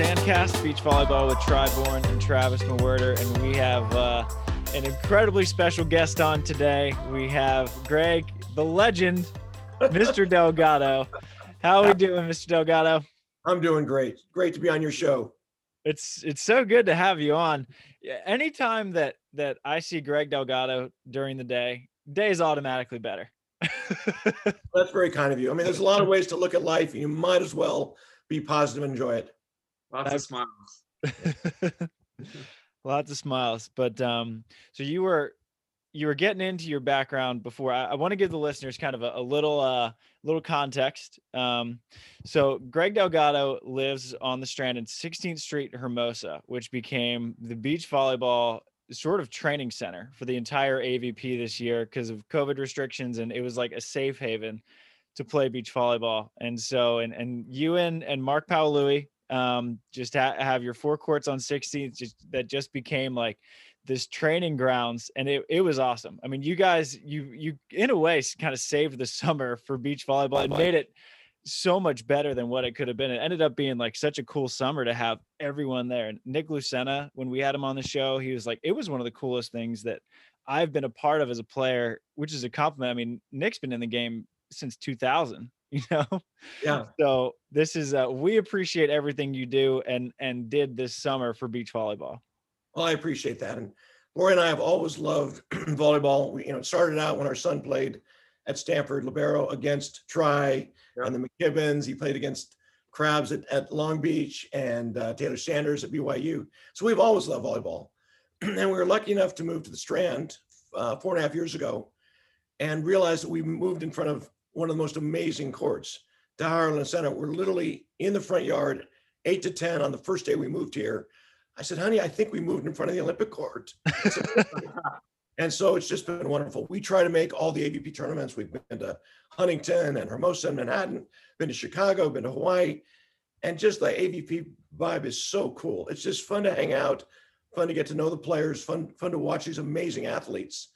Sandcast Beach Volleyball with Tri Bourne and Travis Mewhirter, and we have uh, an incredibly special guest on today. We have Greg, the legend, Mr. Delgado. How are we doing, Mr. Delgado? I'm doing great. Great to be on your show. It's it's so good to have you on. Anytime that that I see Greg Delgado during the day, day is automatically better. That's very kind of you. I mean, there's a lot of ways to look at life. You might as well be positive and enjoy it. Lots of smiles. Lots of smiles. But um, so you were you were getting into your background before. I, I want to give the listeners kind of a, a little uh little context. Um, so Greg Delgado lives on the Strand in 16th Street, Hermosa, which became the beach volleyball sort of training center for the entire AVP this year because of COVID restrictions, and it was like a safe haven to play beach volleyball. And so, and and you and and Mark Paaluhi um, just ha- have your four courts on 16th just, that just became like this training grounds and it, it was awesome i mean you guys you you in a way kind of saved the summer for beach volleyball and made it so much better than what it could have been. It ended up being like such a cool summer to have everyone there. And Nick Lucena, when we had him on the show, he was like, it was one of the coolest things that I've been a part of as a player, which is a compliment. I mean, Nick's been in the game since 2000, you know? Yeah. So this is, uh, we appreciate everything you do and, and did this summer for beach volleyball. Well, I appreciate that. And Lori and I have always loved volleyball. We, you know, it started out when our son played at Stanford Libero against Tri yeah. and the McKibbins. He played against Crabbs at, at Long Beach and uh, Taylor Sanders at BYU. So we've always loved volleyball. and we were lucky enough to move to the Strand uh, four and a half years ago and realized that we moved in front of one of the most amazing courts. Harlan Center. We're literally in the front yard, eight to 10 on the first day we moved here. I said, honey, I think we moved in front of the Olympic court. And so it's just been wonderful. We try to make all the AVP tournaments. We've been to Huntington and Hermosa and Manhattan, been to Chicago, been to Hawaii. And just the AVP vibe is so cool. It's just fun to hang out, fun to get to know the players, fun, fun to watch these amazing athletes.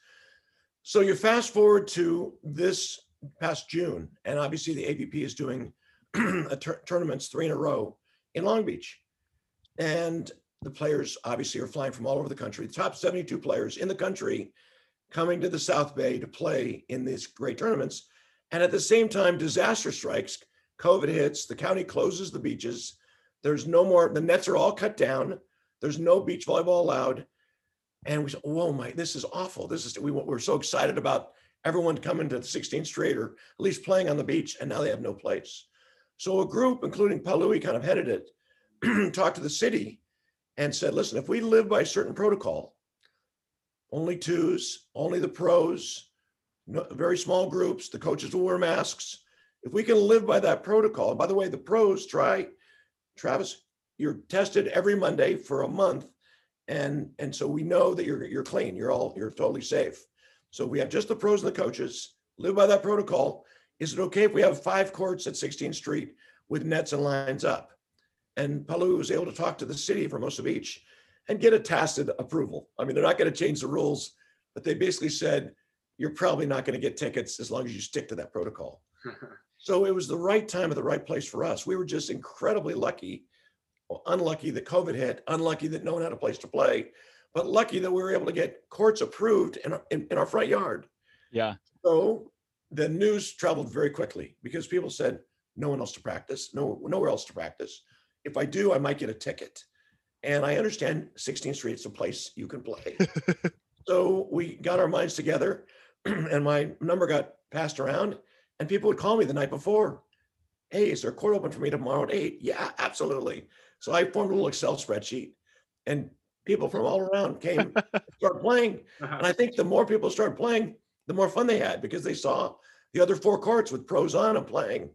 So you fast forward to this past June, and obviously the AVP is doing tur- tournaments three in a row in Long Beach. And the players obviously are flying from all over the country. The top 72 players in the country coming to the South Bay to play in these great tournaments. And at the same time, disaster strikes, COVID hits, the county closes the beaches. There's no more, the nets are all cut down. There's no beach volleyball allowed. And we said, oh my, this is awful. This is, we, we're so excited about everyone coming to the 16th Street or at least playing on the beach, and now they have no place. So a group, including Paaluhi, kind of headed it, talked to the city and said, listen, if we live by a certain protocol, only twos, only the pros, no, very small groups, the coaches will wear masks. If we can live by that protocol, by the way, the pros Tri, Travis, you're tested every Monday for a month. And, and so we know that you're, you're clean, you're all, you're totally safe. So we have just the pros and the coaches, live by that protocol. Is it okay if we have five courts at 16th Street with nets and lines up? And Paaluhi was able to talk to the city for Hermosa Beach and get a tacit approval. I mean, they're not going to change the rules, but they basically said, you're probably not going to get tickets as long as you stick to that protocol. so it was the right time at the right place for us. We were just incredibly lucky, well, unlucky that COVID hit, unlucky that no one had a place to play, but lucky that we were able to get courts approved in, in, in our front yard. Yeah. So the news traveled very quickly because people said, no one else to practice, no, nowhere else to practice if I do, I might get a ticket. And I understand 16th Street is a place you can play. so we got our minds together and my number got passed around and people would call me the night before. Hey, is there a court open for me tomorrow at eight? Yeah, absolutely. So I formed a little Excel spreadsheet and people from all around came start playing. Uh-huh. And I think the more people start playing, the more fun they had because they saw the other four courts with pros on and playing.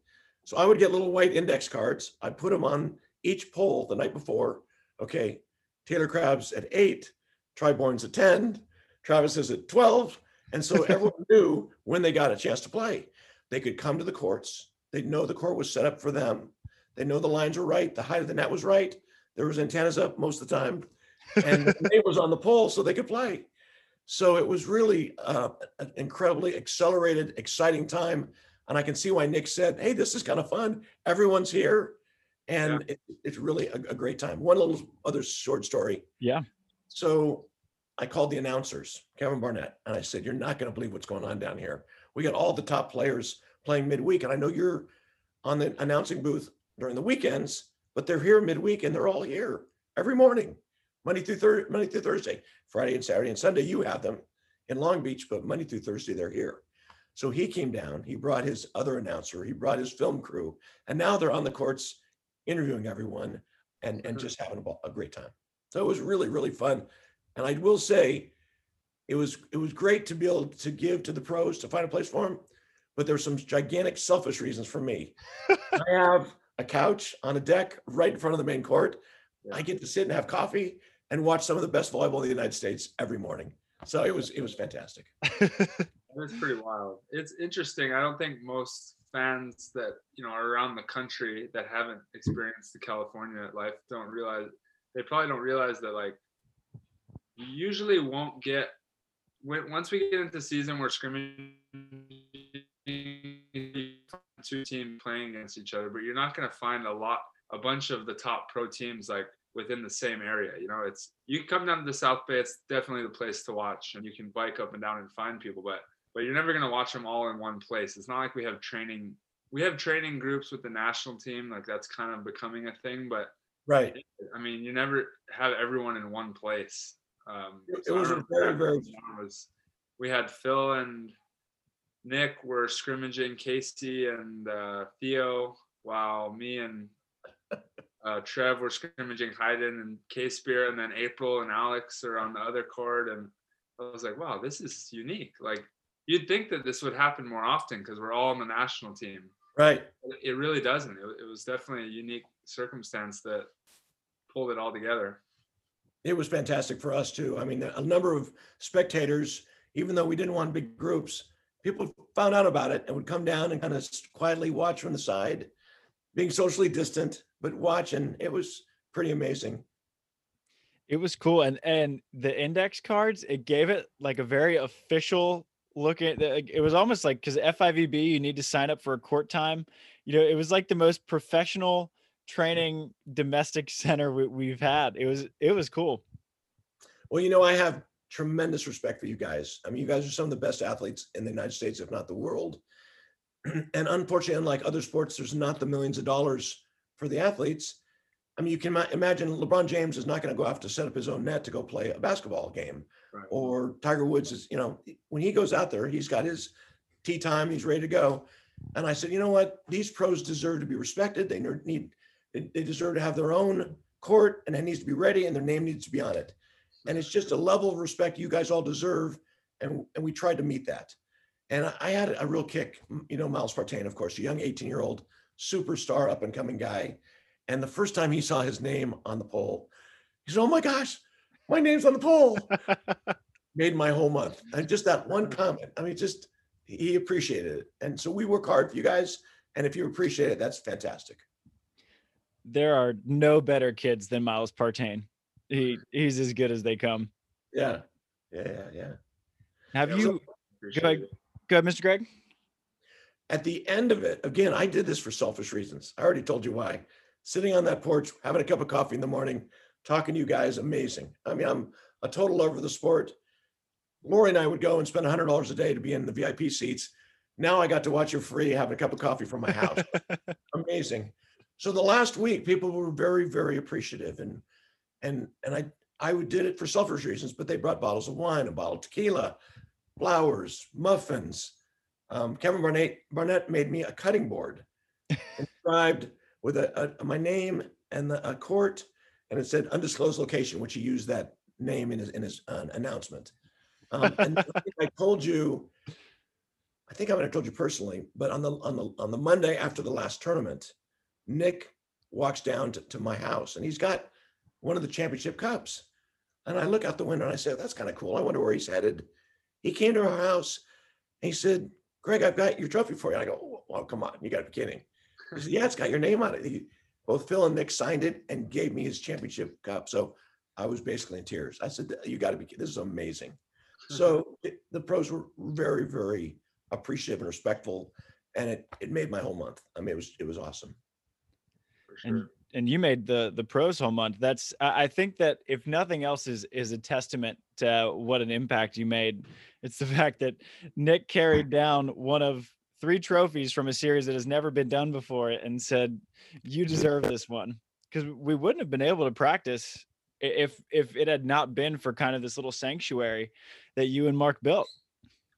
So I would get little white index cards. I'd put them on each poll the night before. Okay, Taylor Crabb's at eight, Tri Bourne's at 10, Travis is at 12. And so everyone knew when they got a chance to play, they could come to the courts. They'd know the court was set up for them. They know the lines were right, the height of the net was right. There was antennas up most of the time, and the name was on the pole so they could play. So it was really uh, an incredibly accelerated, exciting time. And I can see why Nick said, "Hey, this is kind of fun. Everyone's here And it, it's really a, a great time. One little other short story. Yeah. So I called the announcers, Kevin Barnett, and I said, You're not going to believe what's going on down here. We got all the top players playing midweek. And I know you're on the announcing booth during the weekends, but they're here midweek and they're all here every morning, Monday through Thursday, Monday through Thursday, Friday and Saturday and Sunday. You have them in Long Beach, but Monday through Thursday, they're here. So he came down, he brought his other announcer, he brought his film crew, and now they're on the courts interviewing everyone and, and just having a, a great time. So it was really, really fun. And I will say, it was it was great to be able to give to the pros to find a place for them, but there's some gigantic selfish reasons for me. I have a couch on a deck right in front of the main court. I get to sit and have coffee and watch some of the best volleyball in the United States every morning. So it was it was fantastic. That's pretty wild. It's interesting. I don't think most fans that you know are around the country that haven't experienced the California life don't realize they probably don't realize that like you usually won't get when once we get into season we're scrimmaging two teams playing against each other, but you're not going to find a lot a bunch of the top pro teams like within the same area. You know, it's you come down to the South Bay, it's definitely the place to watch, and you can bike up and down and find people, but but you're never gonna watch them all in one place. It's not like we have training. We have training groups with the national team, like that's kind of becoming a thing. But Right. I mean, you never have everyone in one place. Um, It- so it was a very, very- was we had Phil and Nick were scrimmaging Casey and uh, Theo, while me and uh, Trev were scrimmaging Hayden and K Spear, and then April and Alex are on the other court. And I was like, wow, this is unique. Like you'd think that this would happen more often because we're all on the national team. Right. It really doesn't. It, it was definitely a unique circumstance that pulled it all together. It was fantastic for us too. I mean, a number of spectators, even though we didn't want big groups, people found out about it and would come down and kind of quietly watch from the side, being socially distant, but watching. It was pretty amazing. It was cool, and and the index cards it gave it like a very official look at. It was almost like because FIVB you need to sign up for a court time. You know, it was like the most professional training domestic center we, we've had. It was it was cool. Well, you know, I have tremendous respect for you guys. I mean, you guys are some of the best athletes in the United States, if not the world. And unfortunately, unlike other sports, there's not the millions of dollars for the athletes. I mean, you can imagine LeBron James is not going to go off to set up his own net to go play a basketball game, Right. or Tiger Woods is, you know, when he goes out there, he's got his tea time, he's ready to go. And I said, you know what? These pros deserve to be respected. They need, they they deserve to have their own court, and it needs to be ready, and their name needs to be on it. And it's just a level of respect you guys all deserve. And, and we tried to meet that. And I, had a real kick, you know, Miles Partain, of course, a young 18 year old superstar up and coming guy. And the first time he saw his name on the poll, he said, Oh my gosh, my name's on the poll. Made my whole month. And just that one mm-hmm. comment, I mean, just he appreciated it. And so we work hard for you guys. And if you appreciate it, that's fantastic. There are no better kids than Miles Partain. He he's as good as they come. Yeah. Yeah. Yeah. Yeah. Have Yeah, you ahead. Go ahead, Mr. Greg? at the end of it, again, I did this for selfish reasons. I already told you why. Sitting on that porch, having a cup of coffee in the morning, talking to you guys, amazing. I mean, I'm a total lover of the sport. Lori and I would go and spend $100 a day to be in the VIP seats. Now I got to watch you free, having a cup of coffee from my house. amazing. So the last week, people were very, very appreciative, and and and I I did it for selfish reasons, but they brought bottles of wine, a bottle of tequila, flowers, muffins. Um, Kevin Barnett Barnett made me a cutting board, inscribed with a, a- my name and the, a court, and it said undisclosed location, which he used that name in his in his uh, announcement. Um, and I I told you, I think I might have told you personally, but on the on the on the Monday after the last tournament, Nick walks down to, to my house and he's got one of the championship cups. And I look out the window and I say, that's kind of cool. I wonder where he's headed. He came to our house and he said, Greg, I've got your trophy for you. I go, well, come on, you got to be kidding. He said, yeah, it's got your name on it. He, both Phil and Nick signed it and gave me his championship cup. So I was basically in tears. I said, you got to be, kidding. this is amazing. So mm-hmm. it, the pros were very, very appreciative and respectful. And it, it made my whole month. I mean, it was, it was awesome. for sure. And and you made the the pros home month. That's I think that if nothing else is is a testament to what an impact you made. It's the fact that Nick carried down one of three trophies from a series that has never been done before and said, "You deserve this one." Because we wouldn't have been able to practice if if it had not been for kind of this little sanctuary that you and Mark built.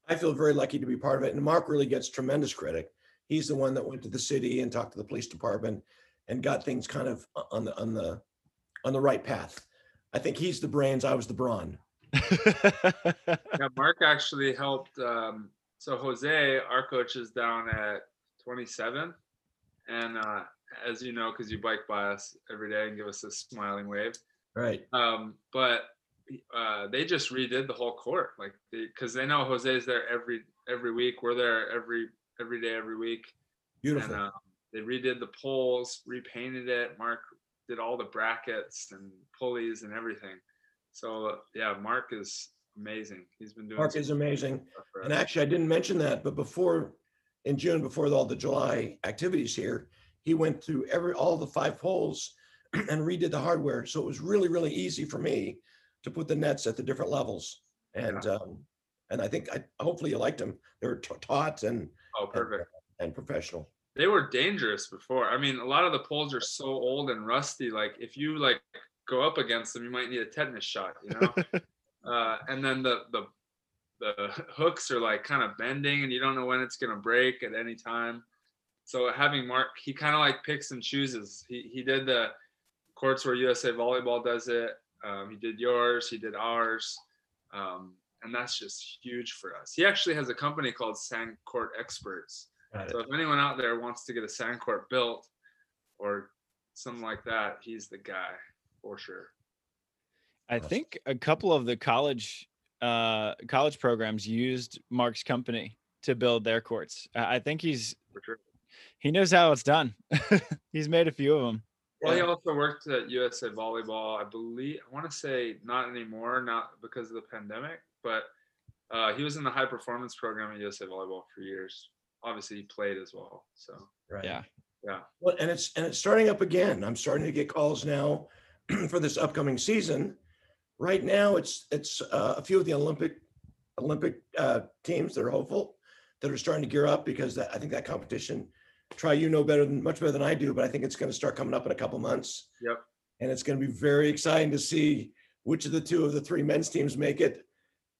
I feel very lucky to be part of it. And Mark really gets tremendous credit. He's the one that went to the city and talked to the police department and got things kind of on the on the on the right path. I think he's the brains. I was the brawn. yeah, Mark actually helped. Um, so Jose, our coach, is down at 27, and uh, as you know, because you bike by us every day and give us a smiling wave. Right. Um, but uh, they just redid the whole court, like because they, know Jose's there every every week. We're there every every day, every week. Beautiful. And uh, they redid the poles, repainted it. Mark did all the brackets and pulleys and everything. So yeah, Mark is amazing. He's been doing. Mark is amazing. And actually, I didn't mention that, but before, in June, before all the July activities here, he went through every, all the five poles and redid the hardware. So it was really, really easy for me to put the nets at the different levels. And, um, and I think I, hopefully you liked them. They were ta- taught and, oh, perfect. and professional. They were dangerous before. I mean, a lot of the poles are so old and rusty. Like if you like go up against them, you might need a tetanus shot. You know. uh, and then the the the hooks are like kind of bending, and you don't know when it's gonna break at any time. So having Mark, he kind of like picks and chooses. He he did the courts where USA Volleyball does it. Um, he did yours. He did ours. Um, and that's just huge for us. He actually has a company called Sand Court Experts. Got it. So if anyone out there wants to get a sand court built or something like that, he's the guy for sure. I think a couple of the college uh, college programs used Mark's company to build their courts. I I think he's For sure. he knows how it's done. he's made a few of them. Well, he also worked at USA Volleyball. I believe I want to say not anymore, not because of the pandemic, but uh, he was in the high performance program at USA Volleyball for years. Obviously, he played as well. So Right. Yeah. yeah, Well, and it's, and it's starting up again. I'm starting to get calls now for this upcoming season. Right now, it's, it's uh, a few of the Olympic, Olympic uh, teams that are hopeful that are starting to gear up because that, I think that competition, Tri you know better than, much better than I do, but I think it's going to start coming up in a couple months. Yep. And it's going to be very exciting to see which of the two of the three men's teams make it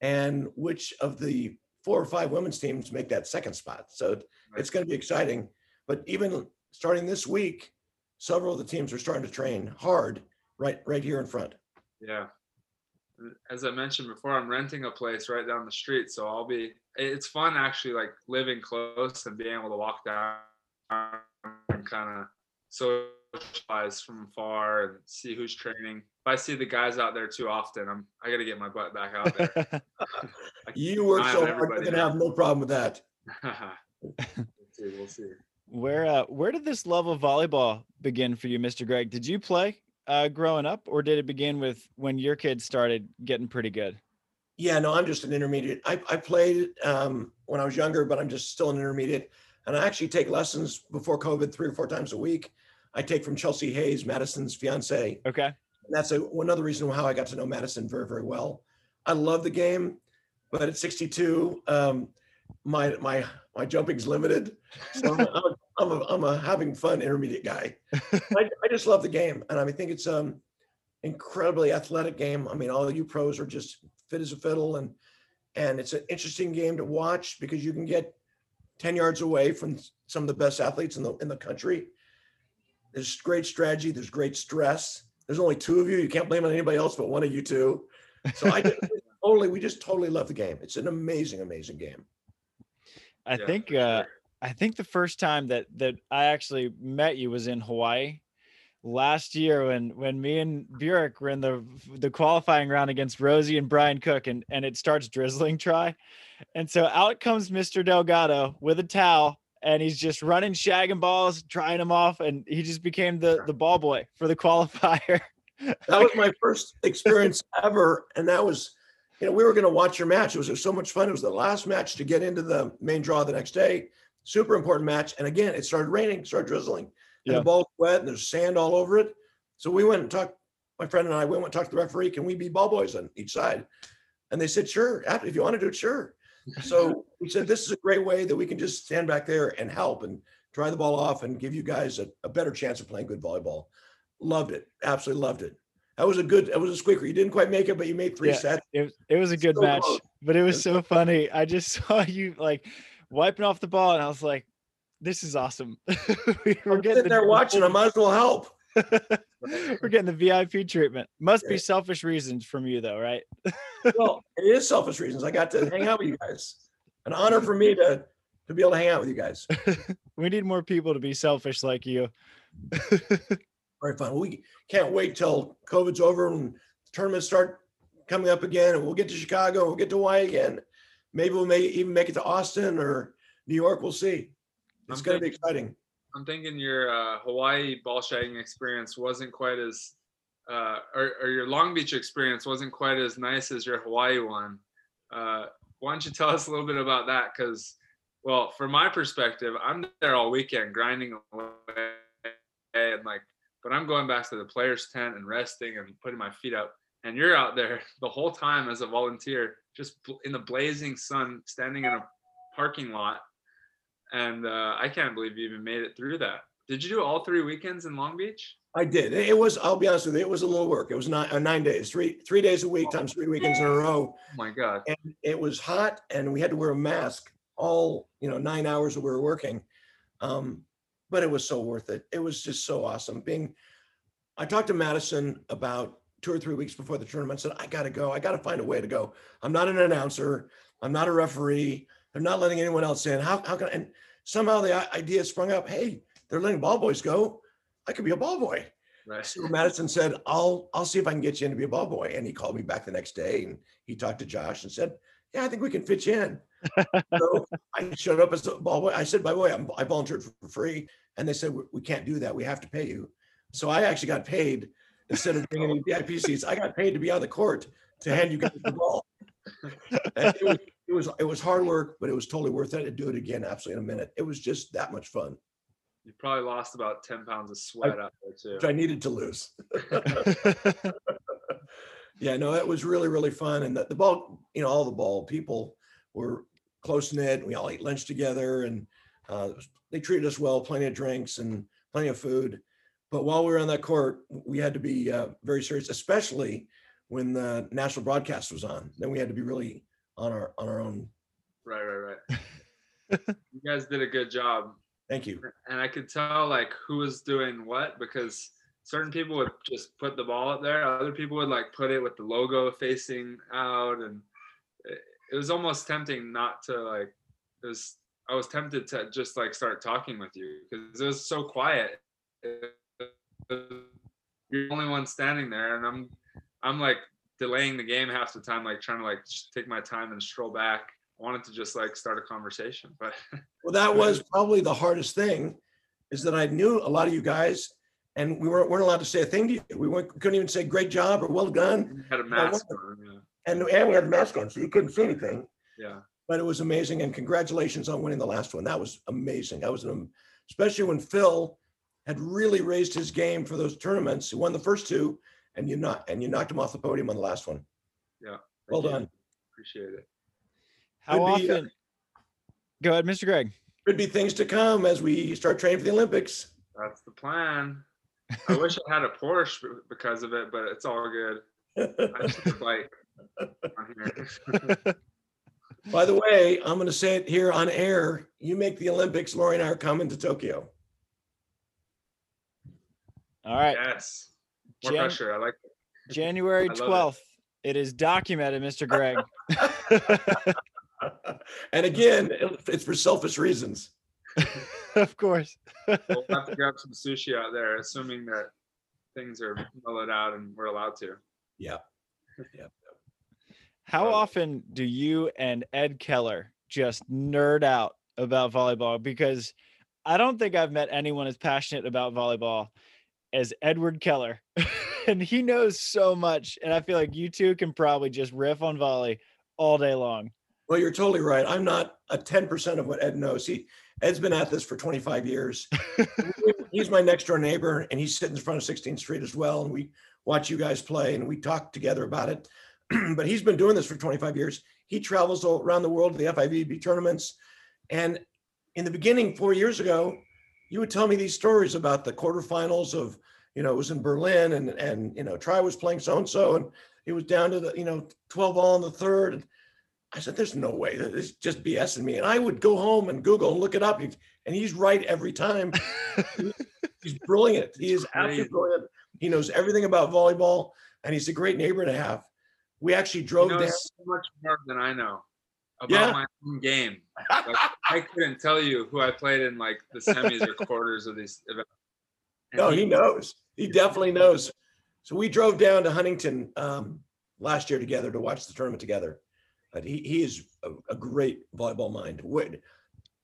and which of the four or five women's teams make that second spot. So it's going to be exciting. But even starting this week, several of the teams are starting to train hard right right here in front. yeah. As I mentioned before, I'm renting a place right down the street, so I'll be. It's fun actually, like living close and being able to walk down and kind of socialize from far and see who's training. If I see the guys out there too often, I'm I got to get my butt back out there. You work so have hard, you're gonna have no problem with that. we'll see. We'll see. where uh, where did this love of volleyball begin for you, Mr. Greg? Did you play uh, growing up, or did it begin with when your kids started getting pretty good? Yeah, no, I'm just an intermediate. I, I played um, when I was younger, but I'm just still an intermediate. And I actually take lessons before COVID three or four times a week. I take from Chelsea Hayes, Maddison's fiance. Okay. And that's a, another reason how I got to know Madison very, very well. I love the game, but at 62, um, my my my jumping's limited. So I'm a, I'm a, I'm a, having fun intermediate guy. I, I just love the game, and I think it's um incredibly athletic game. I mean, all you pros are just fit as a fiddle, and and it's an interesting game to watch because you can get 10 yards away from some of the best athletes in the in the country. There's great strategy. There's great stress. There's only two of you. You can't blame on anybody else but one of you two. So I just, totally, we just totally love the game. It's an amazing, amazing game. I Yeah, think for uh, sure. I think the first time that that I actually met you was in Hawaii last year when when me and Burek were in the the qualifying round against Rosie and Brian Cook and and it starts drizzling Tri. And so out comes Mr. Delgado with a towel and he's just running shagging balls, trying them off and he just became the the ball boy for the qualifier. That was my first experience ever. And that was, you know, we were going to watch your match. It was, it was so much fun. It was the last match to get into the main draw the next day. Super important match. And again, it started raining, started drizzling. and Yeah. the ball's wet and there's sand all over it. So we went and talked, my friend and I, we went and talked to the referee, can we be ball boys on each side? And they said, sure, if you want to do it, sure. So we said, this is a great way that we can just stand back there and help and dry the ball off and give you guys a, a better chance of playing good volleyball. Loved it. Absolutely loved it. That was a good, that was a squeaker. You didn't quite make it, but you made three Yeah. sets. It, it was a good So match, close. but it was so funny. I just saw you like wiping off the ball, and I was like, "This is awesome." we I'm getting sitting there watching. I might as well help. we're getting the VIP treatment. Must be selfish reasons from you, though, right? Well, it is selfish reasons. I got to hang out with you guys. An honor for me to to be able to hang out with you guys. we need more people to be selfish like you. Very fun. We can't wait till COVID's over and tournaments start coming up again, and we'll get to Chicago. We'll get to Hawaii again. Maybe we'll may even make it to Austin or New York. We'll see. It's going to be exciting. I'm thinking your uh, Hawaii ball shagging experience wasn't quite as, uh, or, or your Long Beach experience wasn't quite as nice as your Hawaii one. Uh, why don't you tell us a little bit about that? Because, well, from my perspective, I'm there all weekend grinding away, and like, but I'm going back to the players' tent and resting and putting my feet up. And you're out there the whole time as a volunteer, just in the blazing sun, standing in a parking lot and uh, I can't believe you even made it through that. Did you do all three weekends in Long Beach? I did. It was. I'll be honest with you. It was a little work. It was nine, uh, nine days, three three days a week times three weekends in a row. Oh my God! and it was hot and we had to wear a mask all you know nine hours that we were working um, but it was so worth it. It was just so awesome. Being i talked to Maddison about two or three weeks before the tournament said i gotta go. I gotta find a way to go. I'm not an announcer. I'm not a referee. They're not letting anyone else in. How, how can I? and somehow the idea sprung up hey they're letting ball boys go. I could be a ball boy. Right. so Maddison said, "I'll I'll see if I can get you in to be a ball boy." And he called me back the next day, and he talked to Josh and said, "Yeah, I think we can fit you in." So I showed up as a ball boy. I said, "By the way, I'm, I volunteered for free," and they said, "We, we can't do that. We have to pay you." So I actually got paid instead of being any VIP seats. I got paid to be on the court to hand you guys the ball. And it, was, it was it was hard work, but it was totally worth it. I'd do it again, absolutely in a minute. It was just that much fun, You probably lost about ten pounds of sweat out there too. which I needed to lose. Yeah, no, it was really, really fun. And the, the ball, you know, all the ball people were close knit. We all ate lunch together and uh, was- they treated us well, plenty of drinks and plenty of food. But while we were on that court, we had to be uh, very serious, especially when the national broadcast was on. Then we had to be really on our on our own. Right, right, right. you guys did a good job, Thank you. and I could tell like who was doing what because certain people would just put the ball up there. Other people would like put it with the logo facing out, and it, was almost tempting not to like. It was I was tempted to just like start talking with you because it was so quiet. You're the only one standing there, and I'm I'm like delaying the game half the time, like trying to like take my time and stroll back. I wanted to just like start a conversation, but Well, that was probably the hardest thing, is that I knew a lot of you guys, and we weren't, weren't allowed to say a thing to you. We weren't, couldn't even say great job or well done. had a mask on. Yeah. And, and we had the mask on, so you couldn't see anything. Yeah. But it was amazing, and congratulations on winning the last one. That was amazing. That was an, especially when Phil had really raised his game for those tournaments. He won the first two, and you not and you knocked him off the podium on the last one. Yeah. Well you. done. Appreciate it. How Could be, uh, often? Go ahead, Mr. Greg. Could be things to come as we start training for the Olympics. That's the plan. I wish I had a Porsche because of it, but it's all good. I just need a bike on here. By the way, I'm going to say it here on air. You make the Olympics, Lori and I are coming to Tokyo. All right, yes. More Jan- pressure. I like it. January I love it. twelfth. It is documented, Mr. Greg. And again, it's for selfish reasons. of course. We'll have to grab some sushi out there, assuming that things are mellowed out and we're allowed to. Yeah. Yeah. How Uh, often do you and Ed Keller just nerd out about volleyball? Because I don't think I've met anyone as passionate about volleyball as Edward Keller. and he knows so much. And I feel like you two can probably just riff on volley all day long. Well, you're totally right. I'm not a 10% of what Ed knows. He Ed's been at this for 25 years. he's my next door neighbor, and he's sitting in front of 16th Street as well. And we watch you guys play, and we talk together about it. but he's been doing this for 25 years. He travels around the world to the FIVB tournaments. And in the beginning, four years ago, you would tell me these stories about the quarterfinals of, you know, it was in Berlin, and and you know, Tri was playing so and so, and it was down to the, you know, 12 all in the third. And I said, there's no way. It's just BSing me. And I would go home and Google and look it up. And he's right every time. he's brilliant. He is absolutely brilliant. He knows everything about volleyball and he's a great neighbor to have. We actually drove he down. so much more than I know about yeah. my own game. Like, I couldn't tell you who I played in like the semis or quarters of these events. And no, he, he knows. He definitely knows. So we drove down to Huntington um, last year together to watch the tournament together. But he, he is a, a great volleyball mind,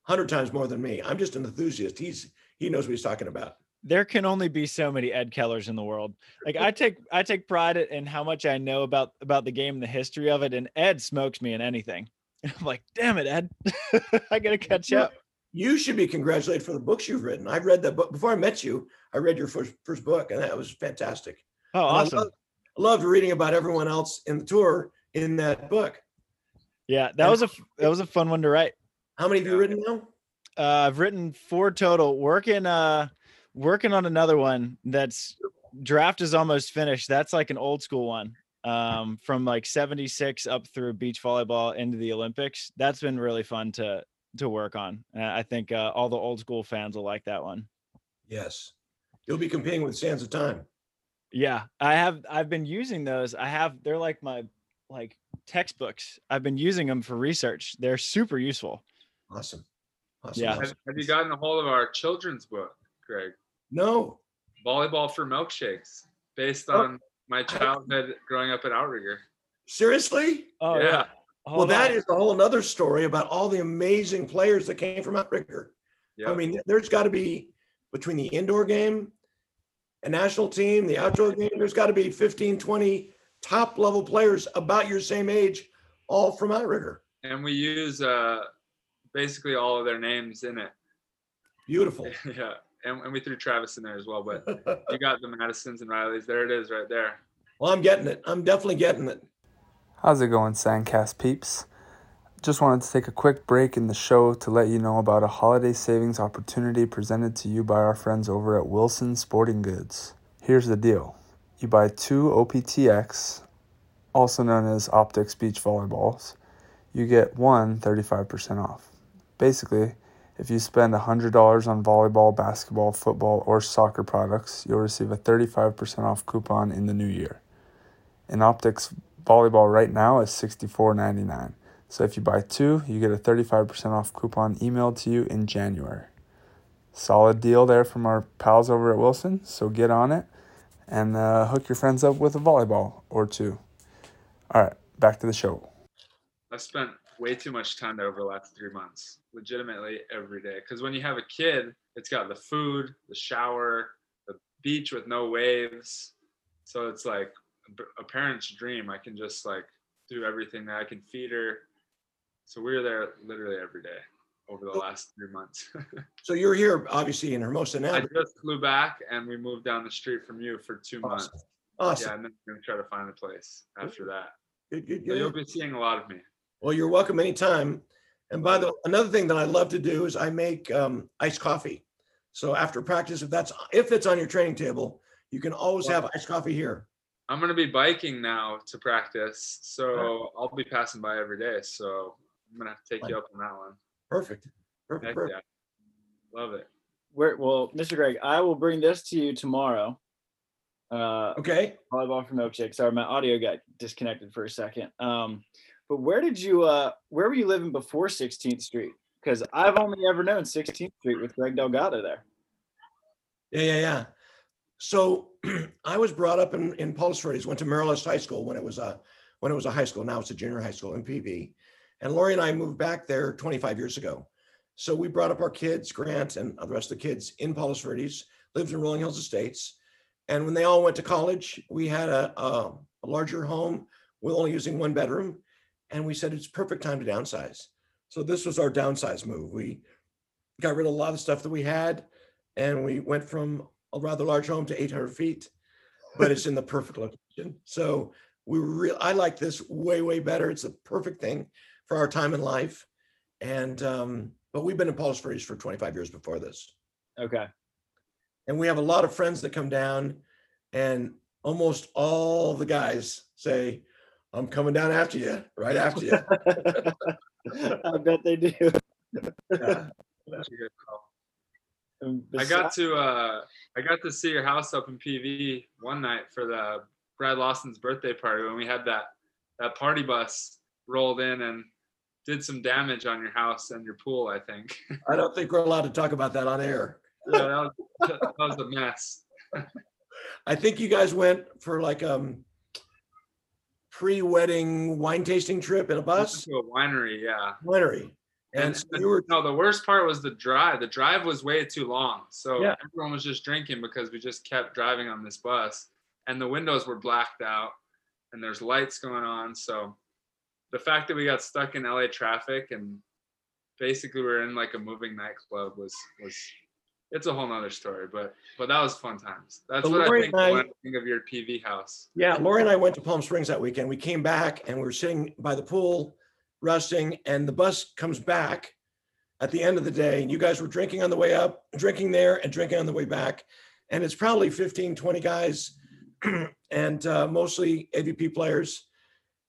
hundred times more than me. I'm just an enthusiast. He's he knows what he's talking about. There can only be so many Ed Kellers in the world. Like I take I take pride in how much I know about about the game and the history of it. And Ed smokes me in anything. I'm like, damn it, Ed, I gotta catch up. You should be congratulated for the books you've written. I read that book before I met you. I read your first first book, and that was fantastic. Oh, awesome! I loved, I loved reading about everyone else in the tour in that book. Yeah, that was a that was a fun one to write. How many have you written now? Uh, I've written four total. Working uh working on another one that's draft is almost finished. That's like an old school one. Um, from like 76 up through beach volleyball into the Olympics. That's been really fun to to work on. Uh, I think uh, all the old school fans will like that one. Yes. You'll be competing with Sands of Time. Yeah, I have I've been using those. I have they're like my like textbooks. I've been using them for research. They're super useful. Awesome. awesome. Yeah. Awesome. Have, have, you gotten a hold of our children's book, Greg? No. Volleyball for milkshakes, based oh, on oh, my childhood growing up at Outrigger. Seriously? Oh yeah. yeah. well, that is a whole another story about all the amazing players that came from Outrigger. Yep. I mean, there's got to be between the indoor game, a national team, the outdoor game, there's got to be 15, 20 top level players about your same age, all from Outrigger. And we use uh, basically all of their names in it. Beautiful. yeah. And, and we threw Travis in there as well, but you got the Maddisons and Rileys. There it is right there. Well, I'm getting it. I'm definitely getting it. How's it going, Sandcast peeps? Just wanted to take a quick break in the show to let you know about a holiday savings opportunity presented to you by our friends over at Wilson Sporting Goods. Here's the deal you buy two OPTX, also known as Optix Beach Volleyballs, you get one 35% off. Basically, if you spend $100 on volleyball, basketball, football, or soccer products, you'll receive a 35% off coupon in the new year. An optics, volleyball right now is $64.99. So if you buy two, you get a 35% off coupon emailed to you in January. Solid deal there from our pals over at Wilson, so get on it and uh, hook your friends up with a volleyball or two. All right, back to the show. I've spent way too much time there over the last three months, legitimately every day. Because when you have a kid, it's got the food, the shower, the beach with no waves. So it's like a parent's dream. I can just like do everything that I can feed her. So we were there literally every day over the last three months. so you're here, obviously, in Hermosa now. I just flew back, and we moved down the street from you for two awesome. months. Awesome. Yeah, and then we're gonna try to find a place after that. Good, good, good. So you'll be seeing a lot of me. Well, you're welcome anytime. And by the way, another thing that I love to do is I make um, iced coffee. So after practice, if that's if it's on your training table, you can always have iced coffee here. I'm gonna be biking now to practice, so I'll be passing by every day. So I'm gonna have to take you up on that one. Perfect. Perfect. perfect. Yeah. Love it. Where, well, Mr. Greg, I will bring this to you tomorrow. Uh, okay. Volleyball for milkshake. Sorry, my audio got disconnected for a second. Um, but where did you? Uh, where were you living before 16th Street? Because I've only ever known 16th Street with Greg Delgado there. Yeah, yeah, yeah. So I was brought up in in Palos Verdes. Went to Marist High School when it was a when it was a high school. Now it's a junior high school in PV. And Lori and I moved back there 25 years ago. So we brought up our kids, Grant and the rest of the kids in Palos Verdes, lived in Rolling Hills Estates. And when they all went to college, we had a, a, a larger home with only using one bedroom. And we said it's perfect time to downsize. So this was our downsize move. We got rid of a lot of stuff that we had, and we went from a rather large home to 800 feet, but it's in the perfect location. So we real I like this way way better. It's a perfect thing for our time in life, and um, but we've been in Palos Verdes for 25 years before this, Okay. and we have a lot of friends that come down, and almost all the guys say, "I'm coming down after you, right after you." I bet they do. Yeah. That's a good call. And I got to uh I got to see your house up in PV one night for the Brad Lawson's birthday party when we had that that party bus rolled in and did some damage on your house and your pool, I think. I don't think we're allowed to talk about that on air. yeah, that was, that was a mess. I think you guys went for like um pre-wedding wine tasting trip in a bus To a winery, yeah. winery. And And so you were no, the worst part was the drive. The drive was way too long. So Yeah. everyone was just drinking because we just kept driving on this bus. And the windows were blacked out and there's lights going on. So the fact that we got stuck in LA traffic and basically we are in like a moving nightclub was was it's a whole nother story, but but that was fun times. That's But what Lori I think I- when I think of your PV house. yeah, Lori and I went to Palm Springs that weekend. We came back and we were sitting by the pool resting and the bus comes back at the end of the day and you guys were drinking on the way up, drinking there and drinking on the way back. And it's probably 15, 20 guys and uh, mostly AVP players.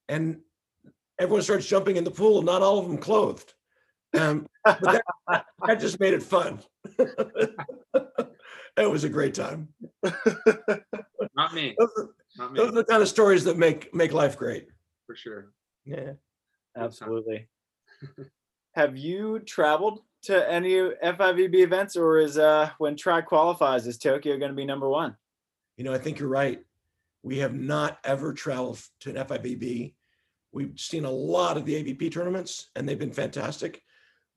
And everyone starts jumping in the pool, not all of them clothed. Um, but that, that just made it fun. it was a great time. Not me. Those are, Not those are the kind of stories that make make life great. for sure. Yeah. Absolutely. Have you traveled to any FIVB events, or is uh when Tri qualifies, is Tokyo going to be number one? You know, I think you're right. We have not ever traveled to an FIVB. We've seen a lot of the AVP tournaments and they've been fantastic.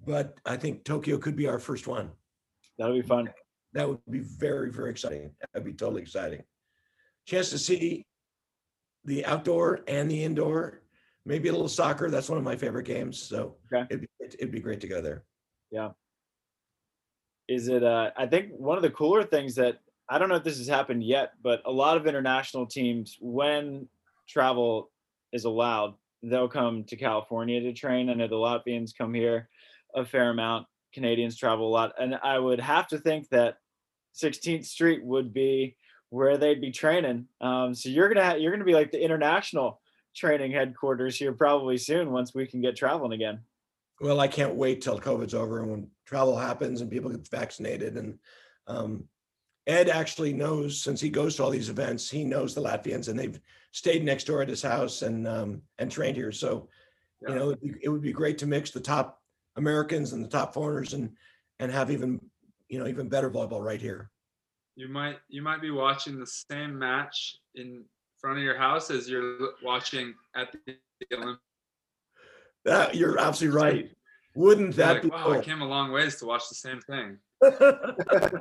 But I think Tokyo could be our first one. That'll be fun. That would be very, very exciting. That'd be totally exciting. Chance to see the outdoor and the indoor, maybe a little soccer. That's one of my favorite games. So Okay. it'd, be, it'd be great to go there. Yeah. Is it? Uh, I think one of the cooler things that I don't know if this has happened yet, but a lot of international teams, when travel is allowed, they'll come to California to train. I know the Latvians come here a fair amount. Canadians travel a lot, and I would have to think that 16th Street would be where they'd be training. Um, so you're gonna ha- you're gonna be like the international training headquarters here probably soon once we can get traveling again. Well, I can't wait till COVID's over and when travel happens and people get vaccinated. And um, Ed actually knows since he goes to all these events, he knows the Latvians and they've stayed next door at his house and um, and trained here. So you know, it'd be, it would be great to mix the top Americans and the top foreigners and and have even you know even better volleyball right here. You might you might be watching the same match in front of your house as you're watching at the Olympics. That, you're absolutely right. Wouldn't that like, be wow, I came a long ways to watch the same thing.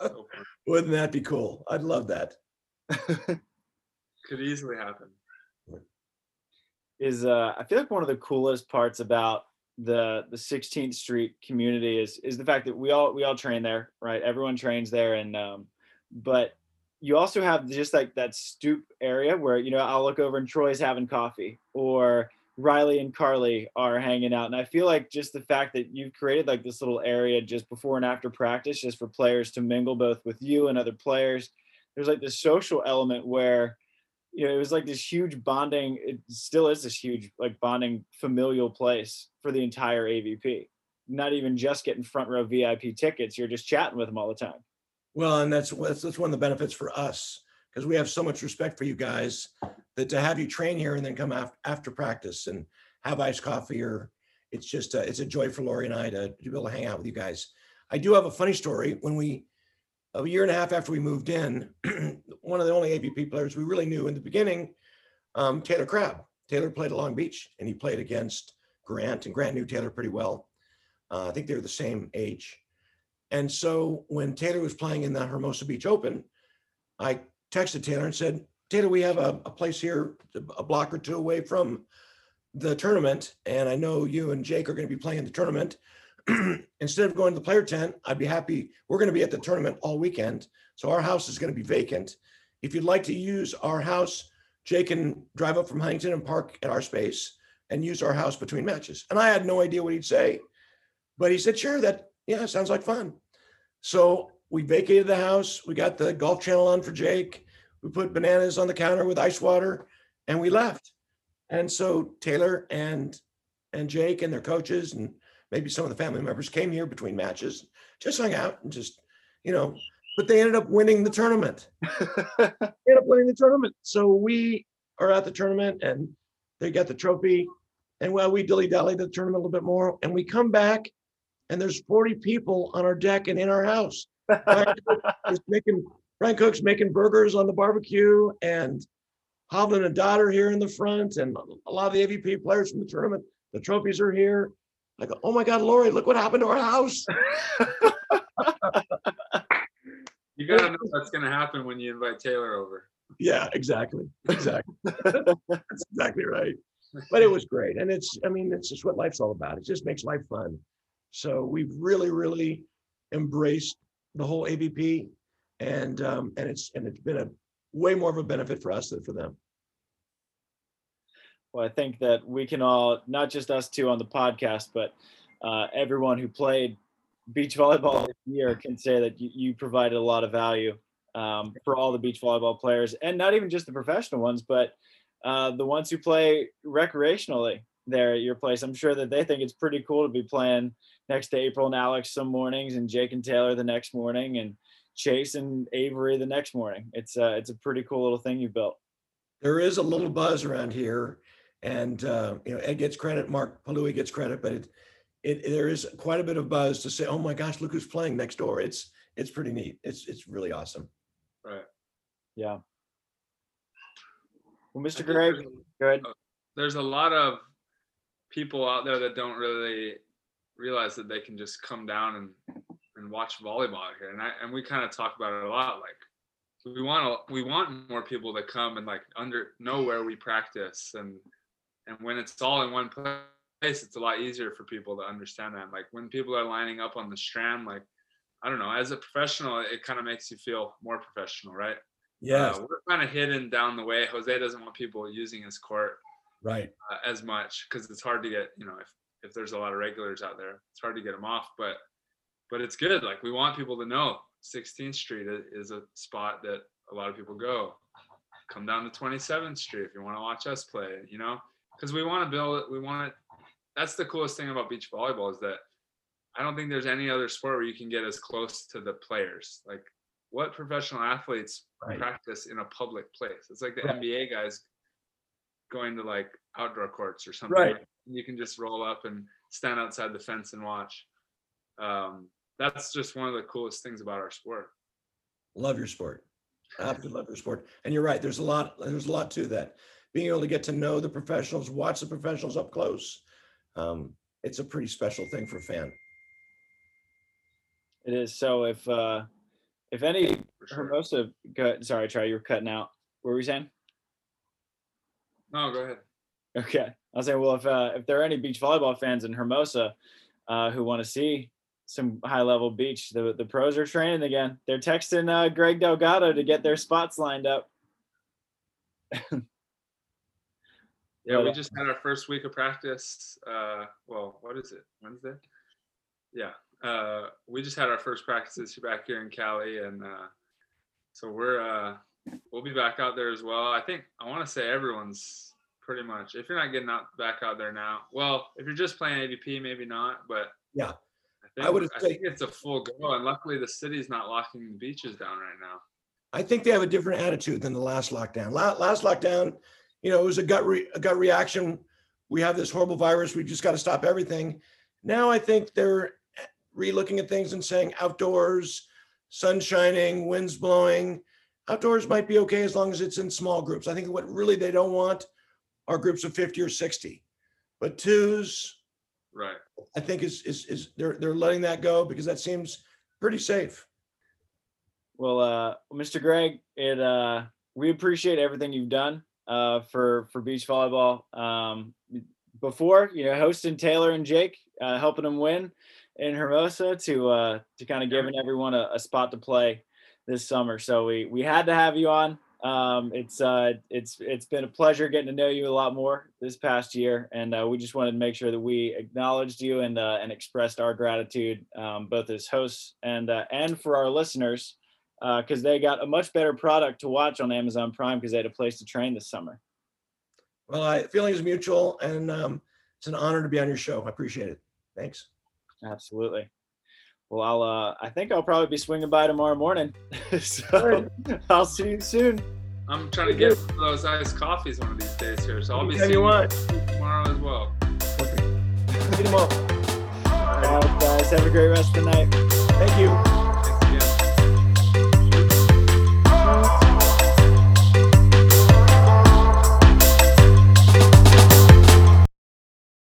So. Wouldn't that be cool? I'd love that. Could easily happen. is uh I feel like one of the coolest parts about the the 16th Street community is is the fact that we all we all train there, right? Everyone trains there and um but you also have just like that stoop area where you know I'll look over and Troy's having coffee or Riley and Carly are hanging out and I feel like just the fact that you've created like this little area just before and after practice just for players to mingle both with you and other players there's like this social element where you know, it was like this huge bonding. It still is this huge, like bonding familial place for the entire AVP. Not even just getting front row VIP tickets. You're just chatting with them all the time. Well, and that's that's, that's one of the benefits for us because we have so much respect for you guys that to have you train here and then come after, after practice and have iced coffee or it's just a, it's a joy for Lori and I to, to be able to hang out with you guys. I do have a funny story. When we a year and a half after we moved in, one of the only AVP players we really knew in the beginning, um, Taylor Crabb. Taylor played at Long Beach and he played against Grant, and Grant knew Taylor pretty well. Uh, I think they were the same age. And so when Taylor was playing in the Hermosa Beach Open, I texted Taylor and said, Taylor, we have a, a place here a block or two away from the tournament. And I know you and Jake are going to be playing the tournament. instead of going to the player tent, I'd be happy. We're going to be at the tournament all weekend. So our house is going to be vacant. If you'd like to use our house, Jake can drive up from Huntington and park at our space and use our house between matches. And I had no idea what he'd say, but he said, sure, that, yeah, sounds like fun. So we vacated the house. We got the golf channel on for Jake. We put bananas on the counter with ice water and we left. And so Taylor and and Jake and their coaches and maybe some of the family members came here between matches, just hung out and just, you know, but they ended up winning the tournament. they ended up winning the tournament. So we are at the tournament and they got the trophy. And well, we dilly dallied the tournament a little bit more. And we come back and there's 40 people on our deck and in our house. Brian is making Brian Cook's making burgers on the barbecue and Hovland and daughter here in the front and a lot of the AVP players from the tournament. The trophies are here. I go, oh my God, Lori, look what happened to our house. You gotta know what's gonna happen when you invite Taylor over. Yeah, exactly. Exactly. That's exactly right. But it was great. And it's, I mean, it's just what life's all about. It just makes life fun. So we've really, really embraced the whole AVP and um, and it's and it's been a way more of a benefit for us than for them. Well, I think that we can all, not just us two on the podcast, but uh, everyone who played beach volleyball this year can say that you, you provided a lot of value um, for all the beach volleyball players, and not even just the professional ones, but uh, the ones who play recreationally there at your place. I'm sure that they think it's pretty cool to be playing next to April and Alex some mornings, and Jake and Taylor the next morning, and Chase and Avery the next morning. It's uh, it's a pretty cool little thing you built. There is a little buzz around here, and uh, you know Ed gets credit, Mark Paaluhi gets credit, but it, it there is quite a bit of buzz to say, oh my gosh, look who's playing next door. It's it's pretty neat. It's it's really awesome. Right. Yeah. Well, Mr. think Greg, there's a- go ahead. There's a lot of people out there that don't really realize that they can just come down and and watch volleyball here. And I and we kind of talk about it a lot. Like we want to we want more people to come and like under know where we practice and and when it's all in one place, it's a lot easier for people to understand that. Like when people are lining up on the strand, like I don't know, as a professional, it kind of makes you feel more professional, right? yeah Uh, we're kind of hidden down the way. Jose doesn't want people using his court right. uh, as much because it's hard to get you know if if there's a lot of regulars out there it's hard to get them off but but it's good like we want people to know 16th street is a spot that a lot of people go come down to 27th street if you want to watch us play you know because we want to build it we want to that's the coolest thing about beach volleyball is that i don't think there's any other sport where you can get as close to the players like what professional athletes Right. practice in a public place it's like the Right. nba guys going to like outdoor courts or something. Right. like- You can just roll up and stand outside the fence and watch. Um, that's just one of the coolest things about our sport. Love your sport. Absolutely love your sport. And you're right. There's a lot. There's a lot to that. Being able to get to know the professionals, watch the professionals up close. Um, it's a pretty special thing for a fan. It is. So if uh if any sure. Hermosa go sorry, Tri you were cutting out. What were we saying? No, go ahead. Okay. I was saying, well, if uh, if there are any beach volleyball fans in Hermosa uh, who want to see some high level beach, the the pros are training again. They're texting uh, Greg Delgado to get their spots lined up. Yeah, we just had our first week of practice. Uh, well, what is it? Wednesday? Yeah. Uh, we just had our first practices back here in Cali, and uh, so we're uh, we'll be back out there as well. I think I want to say everyone's pretty much. If you're not getting out back out there now, well, if you're just playing AVP, maybe not, but Yeah. I, think, I would I say- think it's a full go, and luckily the city's not locking the beaches down right now. I think they have a different attitude than the last lockdown. La- Last lockdown, you know, it was a gut re- a gut reaction. We have this horrible virus. We just got to stop everything. Now I think they're re-looking at things and saying outdoors, sun shining, winds blowing. Outdoors might be okay as long as it's in small groups. I think what really they don't want are groups of 50 or 60. But twos, Right. I think is is is they're they're letting that go because that seems pretty safe. Well, uh, Mr. Greg, it uh, we appreciate everything you've done uh, for for beach volleyball. Um, before, you know, hosting Taylor and Jake, uh, helping them win, in Hermosa to uh, to kind of giving everyone a, a, spot to play this summer. So we we had to have you on. Um, it's uh, it's it's been a pleasure getting to know you a lot more this past year, and uh, we just wanted to make sure that we acknowledged you and uh, and expressed our gratitude um, both as hosts and uh, and for our listeners because uh, they got a much better product to watch on Amazon Prime because they had a place to train this summer. Well, I feeling is mutual, and um, it's an honor to be on your show. I appreciate it. Thanks. Absolutely. Well, I'll. Uh, I think I'll probably be swinging by tomorrow morning. so I'll see you soon. I'm trying to get those iced coffees one of these days here, so I'll be seeing you want. tomorrow as well. Perfect. Get them all. All right, guys. Have a great rest of the night. Thank you.